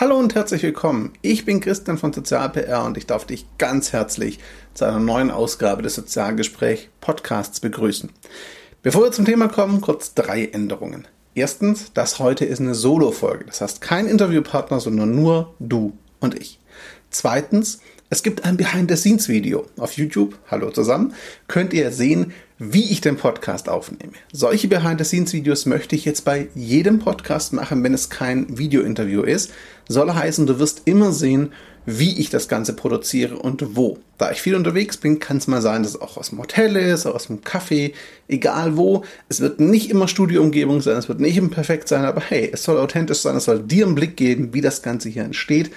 Hallo und herzlich willkommen. Ich bin Christian von SozialPR und ich darf dich ganz herzlich zu einer neuen Ausgabe des Sozialgespräch Podcasts begrüßen. Bevor wir zum Thema kommen, kurz drei Änderungen. Erstens, das heute ist eine Solo-Folge. Das heißt kein Interviewpartner, sondern nur du und ich. Zweitens, es gibt ein Behind-the-Scenes-Video auf YouTube. Hallo zusammen. Könnt ihr sehen, wie ich den Podcast aufnehme. Solche Behind-the-Scenes-Videos möchte ich jetzt bei jedem Podcast machen, wenn es kein Video-Interview ist. Soll heißen, du wirst immer sehen, wie ich das Ganze produziere und wo. Da ich viel unterwegs bin, kann es mal sein, dass es auch aus dem Hotel ist, aus dem Café, egal wo. Es wird nicht immer Studioumgebung sein, es wird nicht immer perfekt sein, aber hey, es soll authentisch sein, es soll dir einen Blick geben, wie das Ganze hier entsteht.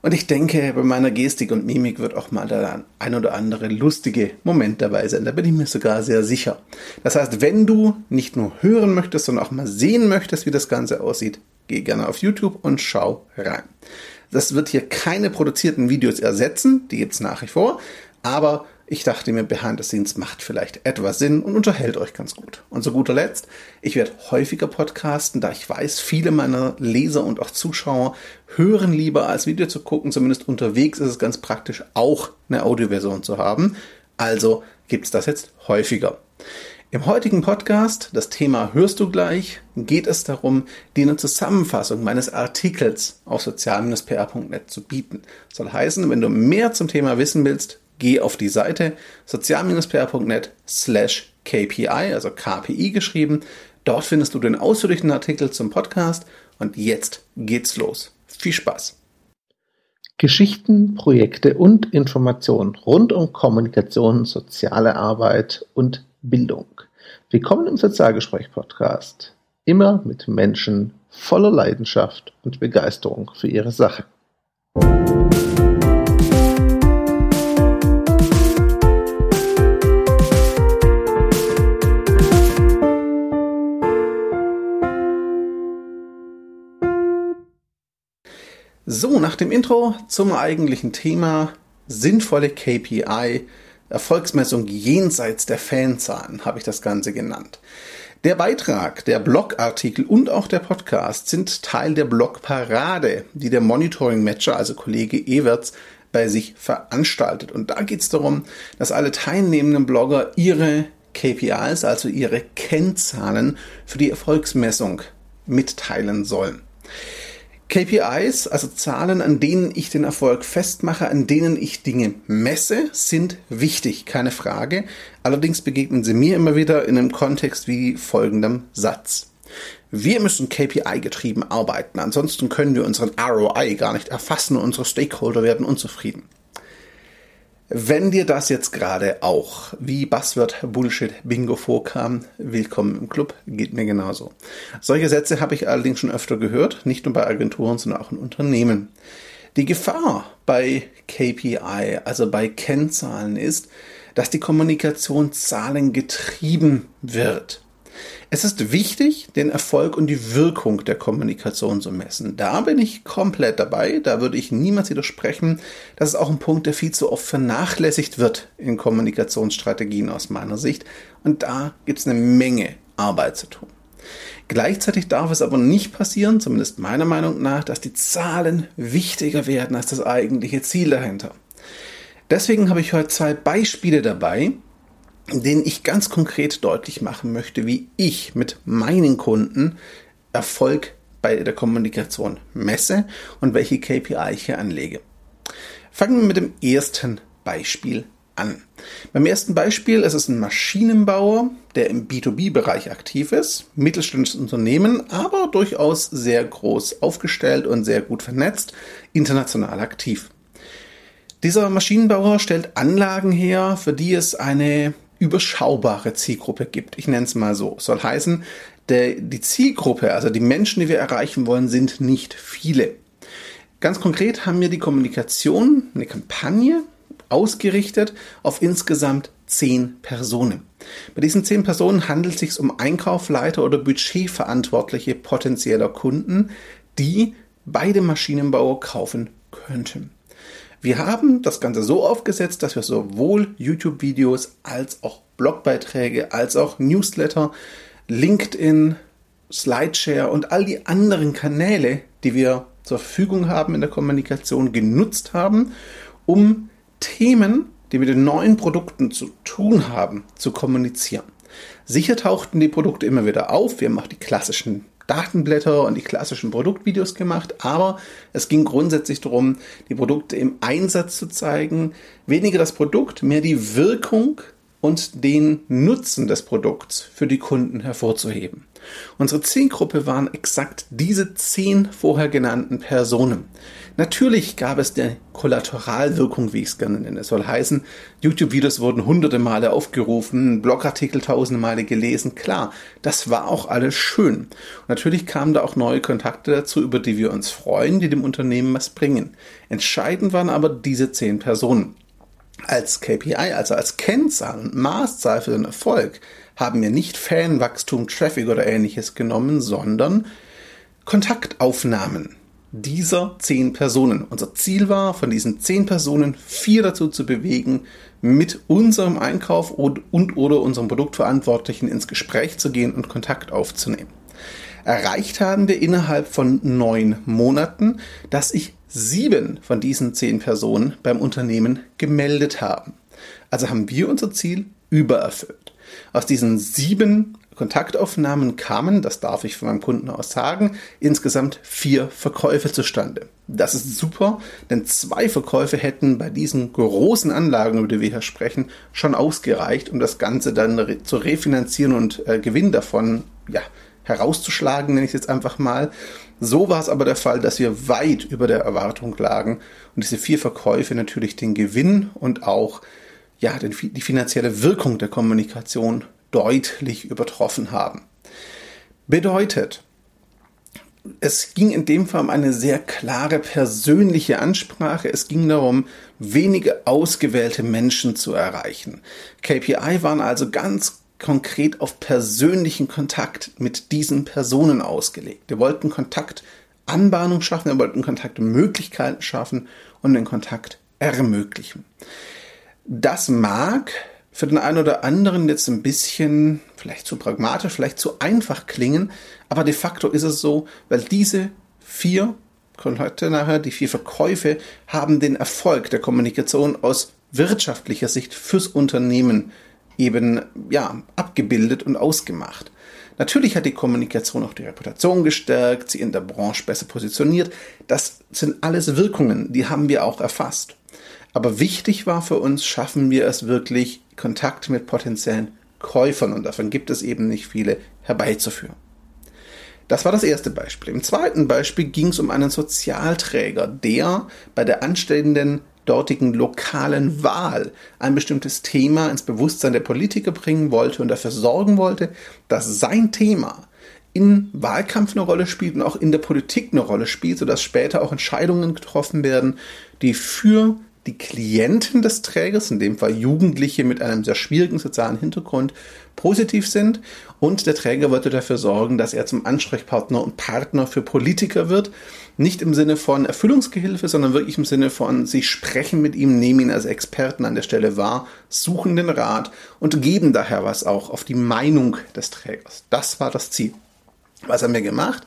Und ich denke, bei meiner Gestik und Mimik wird auch mal der ein oder andere lustige Moment dabei sein. Da bin ich mir sogar sehr sicher. Das heißt, wenn du nicht nur hören möchtest, sondern auch mal sehen möchtest, wie das Ganze aussieht, geh gerne auf YouTube und schau rein. Das wird hier keine produzierten Videos ersetzen, die gibt's nach wie vor, aber ich dachte mir, Behind the Scenes macht vielleicht etwas Sinn und unterhält euch ganz gut. Und zu guter Letzt, ich werde häufiger podcasten, da ich weiß, viele meiner Leser und auch Zuschauer hören lieber als Video zu gucken. Zumindest unterwegs ist es ganz praktisch, auch eine Audioversion zu haben. Also gibt's das jetzt häufiger. Im heutigen Podcast, das Thema hörst du gleich, geht es darum, dir eine Zusammenfassung meines Artikels auf sozial-pr.net zu bieten. soll heißen, wenn du mehr zum Thema wissen willst, geh auf die Seite sozial-pr.net slash KPI, also KPI geschrieben. Dort findest du den ausführlichen Artikel zum Podcast und jetzt geht's los. Viel Spaß! Geschichten, Projekte und Informationen rund um Kommunikation, soziale Arbeit und Bildung. Willkommen im Sozialgespräch-Podcast. Immer mit Menschen voller Leidenschaft und Begeisterung für ihre Sache. So, nach dem Intro zum eigentlichen Thema sinnvolle KPI, Erfolgsmessung jenseits der Fanzahlen, habe ich das Ganze genannt. Der Beitrag, der Blogartikel und auch der Podcast sind Teil der Blogparade, die der Monitoring Matcher, also Kollege Everts, bei sich veranstaltet. Und da geht es darum, dass alle teilnehmenden Blogger ihre KPIs, also ihre Kennzahlen für die Erfolgsmessung mitteilen sollen. KPIs, also Zahlen, an denen ich den Erfolg festmache, an denen ich Dinge messe, sind wichtig, keine Frage. Allerdings begegnen sie mir immer wieder in einem Kontext wie folgendem Satz. Wir müssen KPI getrieben arbeiten, ansonsten können wir unseren ROI gar nicht erfassen und unsere Stakeholder werden unzufrieden. Wenn dir das jetzt gerade auch wie Buzzword Bullshit Bingo vorkam, willkommen im Club, geht mir genauso. Solche Sätze habe ich allerdings schon öfter gehört, nicht nur bei Agenturen, sondern auch in Unternehmen. Die Gefahr bei KPI, also bei Kennzahlen, ist, dass die Kommunikation zahlengetrieben wird. Es ist wichtig, den Erfolg und die Wirkung der Kommunikation zu messen. Da bin ich komplett dabei. Da würde ich niemals widersprechen. Das ist auch ein Punkt, der viel zu oft vernachlässigt wird in Kommunikationsstrategien aus meiner Sicht. Und da gibt es eine Menge Arbeit zu tun. Gleichzeitig darf es aber nicht passieren, zumindest meiner Meinung nach, dass die Zahlen wichtiger werden als das eigentliche Ziel dahinter. Deswegen habe ich heute zwei Beispiele dabei, den ich ganz konkret deutlich machen möchte, wie ich mit meinen Kunden Erfolg bei der Kommunikation messe und welche KPI ich hier anlege. Fangen wir mit dem ersten Beispiel an. Beim ersten Beispiel ist es ein Maschinenbauer, der im B2B-Bereich aktiv ist, mittelständisches Unternehmen, aber durchaus sehr groß aufgestellt und sehr gut vernetzt, international aktiv. Dieser Maschinenbauer stellt Anlagen her, für die es eine überschaubare Zielgruppe gibt. Ich nenne es mal so. Soll heißen, der, die Zielgruppe, also die Menschen, die wir erreichen wollen, sind nicht viele. Ganz konkret haben wir die Kommunikation, eine Kampagne ausgerichtet auf insgesamt zehn Personen. Bei diesen zehn Personen handelt es sich um Einkaufleiter oder Budgetverantwortliche potenzieller Kunden, die bei dem Maschinenbauer kaufen könnten. Wir haben das Ganze so aufgesetzt, dass wir sowohl YouTube-Videos als auch Blogbeiträge, als auch Newsletter, LinkedIn, Slideshare und all die anderen Kanäle, die wir zur Verfügung haben in der Kommunikation, genutzt haben, um Themen, die mit den neuen Produkten zu tun haben, zu kommunizieren. Sicher tauchten die Produkte immer wieder auf. Wir haben auch die klassischen Datenblätter und die klassischen Produktvideos gemacht, aber es ging grundsätzlich darum, die Produkte im Einsatz zu zeigen. Weniger das Produkt, mehr die Wirkung und den Nutzen des Produkts für die Kunden hervorzuheben. Unsere Zielgruppe waren exakt diese zehn vorher genannten Personen. Natürlich gab es der Kollateralwirkung, wie ich es gerne nenne. Es soll heißen, YouTube-Videos wurden hunderte Male aufgerufen, Blogartikel tausende Male gelesen. Klar, das war auch alles schön. Und natürlich kamen da auch neue Kontakte dazu, über die wir uns freuen, die dem Unternehmen was bringen. Entscheidend waren aber diese zehn Personen. Als KPI, also als Kennzahl und Maßzahl für den Erfolg, haben wir nicht Fanwachstum, Traffic oder ähnliches genommen, sondern Kontaktaufnahmen dieser zehn Personen. Unser Ziel war, von diesen zehn Personen vier dazu zu bewegen, mit unserem Einkauf und, und oder unserem Produktverantwortlichen ins Gespräch zu gehen und Kontakt aufzunehmen. Erreicht haben wir innerhalb von neun Monaten, dass sich sieben von diesen zehn Personen beim Unternehmen gemeldet haben. Also haben wir unser Ziel übererfüllt. Aus diesen sieben Kontaktaufnahmen kamen, das darf ich von meinem Kunden aus sagen, insgesamt vier Verkäufe zustande. Das ist super, denn zwei Verkäufe hätten bei diesen großen Anlagen, über die wir hier sprechen, schon ausgereicht, um das Ganze dann re zu refinanzieren und äh, Gewinn davon ja, herauszuschlagen, nenne ich es jetzt einfach mal. So war es aber der Fall, dass wir weit über der Erwartung lagen und diese vier Verkäufe natürlich den Gewinn und auch ja, den, die finanzielle Wirkung der Kommunikation deutlich übertroffen haben. Bedeutet, es ging in dem Fall um eine sehr klare persönliche Ansprache. Es ging darum, wenige ausgewählte Menschen zu erreichen. KPI waren also ganz konkret auf persönlichen Kontakt mit diesen Personen ausgelegt. Wir wollten Kontaktanbahnung schaffen, wir wollten Kontaktmöglichkeiten schaffen und den Kontakt ermöglichen. Das mag für den einen oder anderen jetzt ein bisschen vielleicht zu pragmatisch, vielleicht zu einfach klingen, aber de facto ist es so, weil diese vier Kontakte nachher, die vier Verkäufe haben den Erfolg der Kommunikation aus wirtschaftlicher Sicht fürs Unternehmen eben ja abgebildet und ausgemacht. Natürlich hat die Kommunikation auch die Reputation gestärkt, sie in der Branche besser positioniert. Das sind alles Wirkungen, die haben wir auch erfasst. Aber wichtig war für uns, schaffen wir es wirklich, Kontakt mit potenziellen Käufern, und davon gibt es eben nicht viele, herbeizuführen. Das war das erste Beispiel. Im zweiten Beispiel ging es um einen Sozialträger, der bei der anstehenden dortigen lokalen Wahl ein bestimmtes Thema ins Bewusstsein der Politiker bringen wollte und dafür sorgen wollte, dass sein Thema im Wahlkampf eine Rolle spielt und auch in der Politik eine Rolle spielt, sodass später auch Entscheidungen getroffen werden, die für die Klienten des Trägers, in dem Fall Jugendliche mit einem sehr schwierigen sozialen Hintergrund, positiv sind. Und der Träger wollte dafür sorgen, dass er zum Ansprechpartner und Partner für Politiker wird. Nicht im Sinne von Erfüllungsgehilfe, sondern wirklich im Sinne von, sie sprechen mit ihm, nehmen ihn als Experten an der Stelle wahr, suchen den Rat und geben daher was auch auf die Meinung des Trägers. Das war das Ziel. Was haben wir gemacht?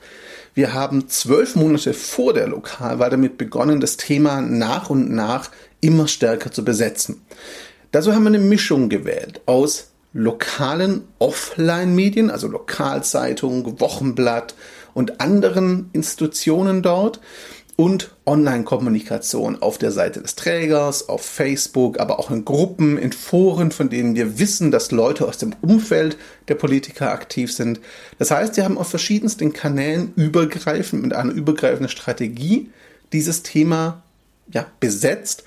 Wir haben zwölf Monate vor der Lokalwahl damit begonnen, das Thema nach und nach immer stärker zu besetzen. Dazu haben wir eine Mischung gewählt aus lokalen Offline-Medien, also Lokalzeitung, Wochenblatt und anderen Institutionen dort und Online-Kommunikation auf der Seite des Trägers, auf Facebook, aber auch in Gruppen, in Foren, von denen wir wissen, dass Leute aus dem Umfeld der Politiker aktiv sind. Das heißt, wir haben auf verschiedensten Kanälen übergreifend mit einer übergreifenden Strategie dieses Thema ja, besetzt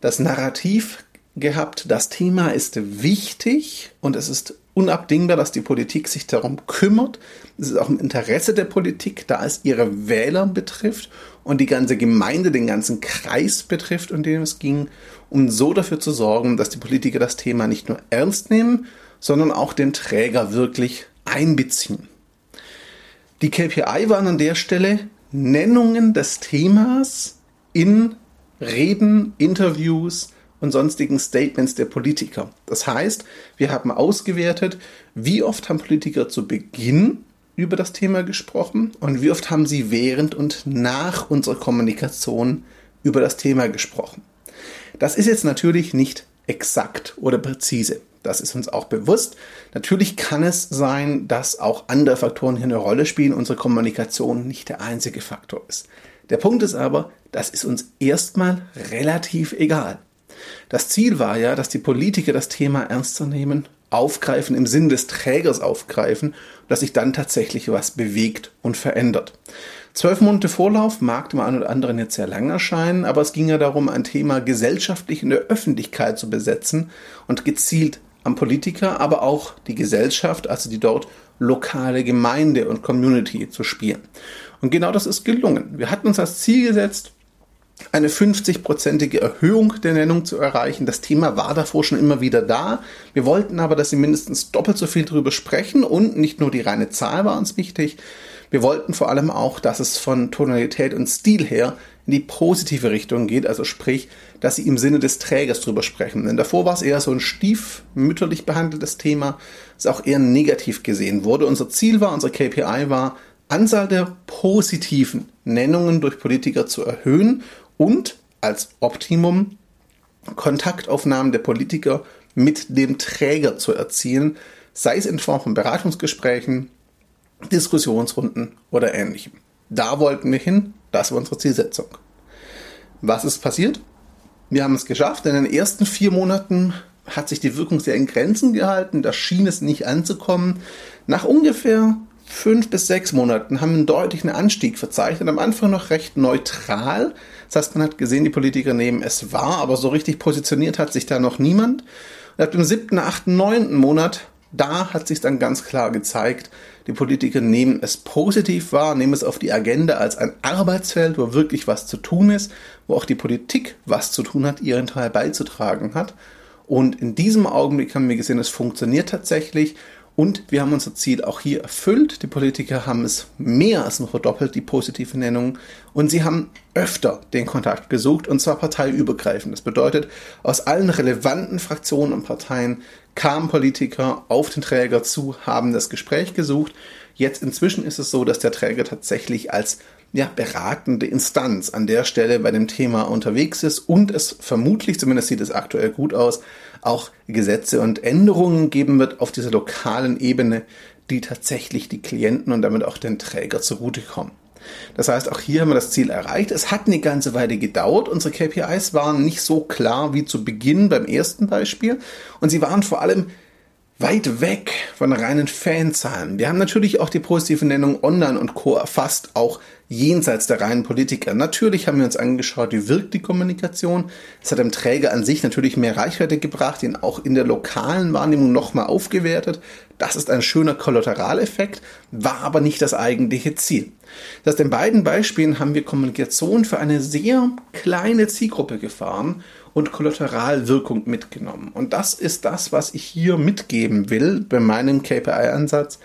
das Narrativ gehabt, das Thema ist wichtig und es ist unabdingbar, dass die Politik sich darum kümmert. Es ist auch im Interesse der Politik, da es ihre Wähler betrifft und die ganze Gemeinde, den ganzen Kreis betrifft, um den es ging, um so dafür zu sorgen, dass die Politiker das Thema nicht nur ernst nehmen, sondern auch den Träger wirklich einbeziehen. Die KPI waren an der Stelle Nennungen des Themas in Reden, Interviews und sonstigen Statements der Politiker. Das heißt, wir haben ausgewertet, wie oft haben Politiker zu Beginn über das Thema gesprochen und wie oft haben Sie während und nach unserer Kommunikation über das Thema gesprochen. Das ist jetzt natürlich nicht exakt oder präzise. Das ist uns auch bewusst. Natürlich kann es sein, dass auch andere Faktoren hier eine Rolle spielen. Unsere Kommunikation nicht der einzige Faktor ist. Der Punkt ist aber, das ist uns erstmal relativ egal. Das Ziel war ja, dass die Politiker das Thema ernster nehmen, aufgreifen, im Sinn des Trägers aufgreifen, dass sich dann tatsächlich was bewegt und verändert. Zwölf Monate Vorlauf mag dem einen oder anderen jetzt sehr lang erscheinen, aber es ging ja darum, ein Thema gesellschaftlich in der Öffentlichkeit zu besetzen und gezielt am Politiker, aber auch die Gesellschaft, also die dort lokale Gemeinde und Community zu spielen. Und genau das ist gelungen. Wir hatten uns als Ziel gesetzt, eine 50-prozentige Erhöhung der Nennung zu erreichen. Das Thema war davor schon immer wieder da. Wir wollten aber, dass Sie mindestens doppelt so viel darüber sprechen und nicht nur die reine Zahl war uns wichtig. Wir wollten vor allem auch, dass es von Tonalität und Stil her in die positive Richtung geht, also sprich, dass Sie im Sinne des Trägers drüber sprechen. Denn davor war es eher so ein stiefmütterlich behandeltes Thema, das auch eher negativ gesehen wurde. Unser Ziel war, unser KPI war, Anzahl der positiven Nennungen durch Politiker zu erhöhen und als Optimum Kontaktaufnahmen der Politiker mit dem Träger zu erzielen, sei es in Form von Beratungsgesprächen, Diskussionsrunden oder ähnlichem. Da wollten wir hin, das war unsere Zielsetzung. Was ist passiert? Wir haben es geschafft. In den ersten vier Monaten hat sich die Wirkung sehr in Grenzen gehalten. Da schien es nicht anzukommen. Nach ungefähr fünf bis sechs Monaten haben wir einen deutlichen Anstieg verzeichnet. Am Anfang noch recht neutral. Das heißt, man hat gesehen, die Politiker nehmen es wahr, aber so richtig positioniert hat sich da noch niemand. Und ab dem siebten, achten, neunten Monat, da hat sich dann ganz klar gezeigt, die Politiker nehmen es positiv wahr, nehmen es auf die Agenda als ein Arbeitsfeld, wo wirklich was zu tun ist, wo auch die Politik was zu tun hat, ihren Teil beizutragen hat. Und in diesem Augenblick haben wir gesehen, es funktioniert tatsächlich und wir haben unser Ziel auch hier erfüllt. Die Politiker haben es mehr als nur verdoppelt, die positive Nennung. Und sie haben öfter den Kontakt gesucht, und zwar parteiübergreifend. Das bedeutet, aus allen relevanten Fraktionen und Parteien kamen Politiker auf den Träger zu, haben das Gespräch gesucht. Jetzt inzwischen ist es so, dass der Träger tatsächlich als ja, beratende Instanz an der Stelle bei dem Thema unterwegs ist und es vermutlich, zumindest sieht es aktuell gut aus, auch Gesetze und Änderungen geben wird auf dieser lokalen Ebene, die tatsächlich die Klienten und damit auch den Träger zugutekommen. Das heißt, auch hier haben wir das Ziel erreicht. Es hat eine ganze Weile gedauert. Unsere KPIs waren nicht so klar wie zu Beginn beim ersten Beispiel und sie waren vor allem weit weg von reinen Fanzahlen. Wir haben natürlich auch die positive Nennung Online und Co. erfasst, auch jenseits der reinen Politiker. Natürlich haben wir uns angeschaut, wie wirkt die Kommunikation. Es hat dem Träger an sich natürlich mehr Reichweite gebracht, ihn auch in der lokalen Wahrnehmung nochmal aufgewertet. Das ist ein schöner Kollateraleffekt, war aber nicht das eigentliche Ziel. Das heißt, in beiden Beispielen haben wir Kommunikation für eine sehr kleine Zielgruppe gefahren und Kollateralwirkung mitgenommen. Und das ist das, was ich hier mitgeben will bei meinem KPI-Ansatz.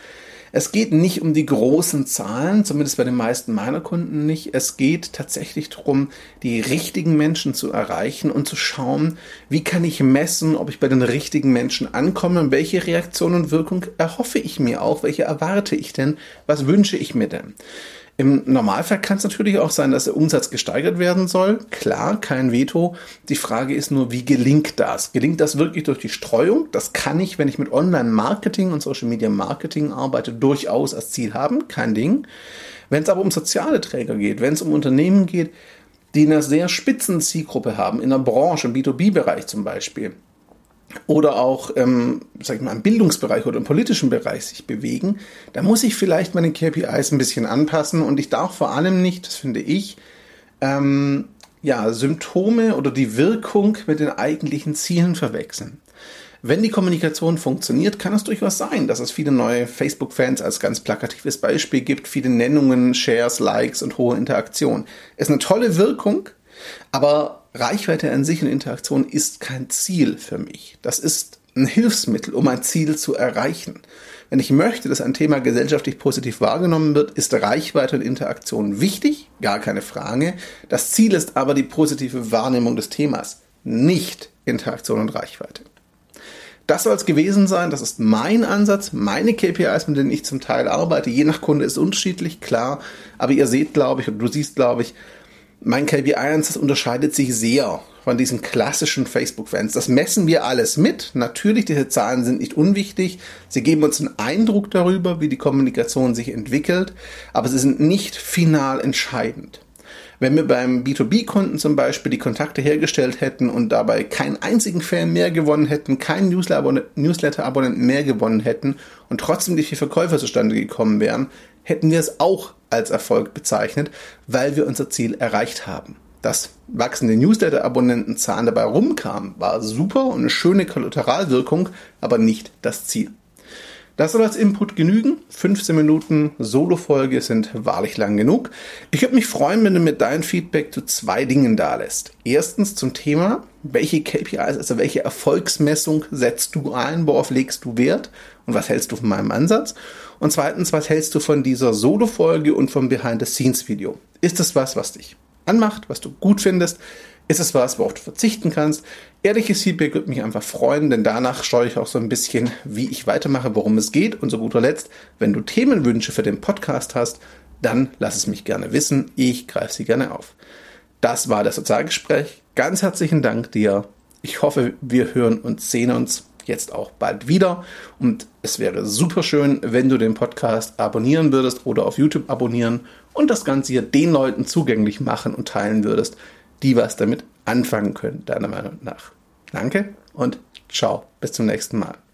Es geht nicht um die großen Zahlen, zumindest bei den meisten meiner Kunden nicht. Es geht tatsächlich darum, die richtigen Menschen zu erreichen und zu schauen, wie kann ich messen, ob ich bei den richtigen Menschen ankomme und welche Reaktion und Wirkung erhoffe ich mir auch, welche erwarte ich denn, was wünsche ich mir denn. Im Normalfall kann es natürlich auch sein, dass der Umsatz gesteigert werden soll. Klar, kein Veto. Die Frage ist nur, wie gelingt das? Gelingt das wirklich durch die Streuung? Das kann ich, wenn ich mit Online-Marketing und Social-Media-Marketing arbeite, durchaus als Ziel haben. Kein Ding. Wenn es aber um soziale Träger geht, wenn es um Unternehmen geht, die eine sehr spitzen Zielgruppe haben, in der Branche, im B2B-Bereich zum Beispiel, oder auch, ähm, sag ich mal, im Bildungsbereich oder im politischen Bereich sich bewegen, da muss ich vielleicht meine KPIs ein bisschen anpassen und ich darf vor allem nicht, das finde ich, ähm, ja, Symptome oder die Wirkung mit den eigentlichen Zielen verwechseln. Wenn die Kommunikation funktioniert, kann es durchaus sein, dass es viele neue Facebook-Fans als ganz plakatives Beispiel gibt, viele Nennungen, Shares, Likes und hohe Interaktion. Ist eine tolle Wirkung, aber Reichweite an sich und Interaktion ist kein Ziel für mich. Das ist ein Hilfsmittel, um ein Ziel zu erreichen. Wenn ich möchte, dass ein Thema gesellschaftlich positiv wahrgenommen wird, ist Reichweite und Interaktion wichtig, gar keine Frage. Das Ziel ist aber die positive Wahrnehmung des Themas, nicht Interaktion und Reichweite. Das soll es gewesen sein. Das ist mein Ansatz, meine KPIs, mit denen ich zum Teil arbeite. Je nach Kunde ist unterschiedlich, klar. Aber ihr seht, glaube ich, und du siehst, glaube ich, mein KPI-Ansatz unterscheidet sich sehr von diesen klassischen Facebook-Fans. Das messen wir alles mit. Natürlich, diese Zahlen sind nicht unwichtig. Sie geben uns einen Eindruck darüber, wie die Kommunikation sich entwickelt, aber sie sind nicht final entscheidend. Wenn wir beim B2B-Kunden zum Beispiel die Kontakte hergestellt hätten und dabei keinen einzigen Fan mehr gewonnen hätten, keinen Newsletter-Abonnenten mehr gewonnen hätten und trotzdem die vier Verkäufer zustande gekommen wären, hätten wir es auch als Erfolg bezeichnet, weil wir unser Ziel erreicht haben dass wachsende Newsletter-Abonnentenzahlen dabei rumkamen, war super und eine schöne Kollateralwirkung, aber nicht das Ziel. Das soll als Input genügen. 15 Minuten Solo-Folge sind wahrlich lang genug. Ich würde mich freuen, wenn du mir dein Feedback zu zwei Dingen da lässt. Erstens zum Thema, welche KPIs, also welche Erfolgsmessung setzt du ein, worauf legst du Wert und was hältst du von meinem Ansatz? Und zweitens, was hältst du von dieser Solo-Folge und vom Behind-the-Scenes-Video? Ist das was, was dich anmacht, was du gut findest. Ist es was, worauf du verzichten kannst? Ehrliches Feedback würde mich einfach freuen, denn danach schaue ich auch so ein bisschen, wie ich weitermache, worum es geht. Und zu guter Letzt, wenn du Themenwünsche für den Podcast hast, dann lass es mich gerne wissen. Ich greife sie gerne auf. Das war das Sozialgespräch. Ganz herzlichen Dank dir. Ich hoffe, wir hören und sehen uns jetzt auch bald wieder. Und es wäre super schön, wenn du den Podcast abonnieren würdest oder auf YouTube abonnieren und das Ganze hier den Leuten zugänglich machen und teilen würdest, die was damit anfangen können, deiner Meinung nach. Danke und ciao, bis zum nächsten Mal.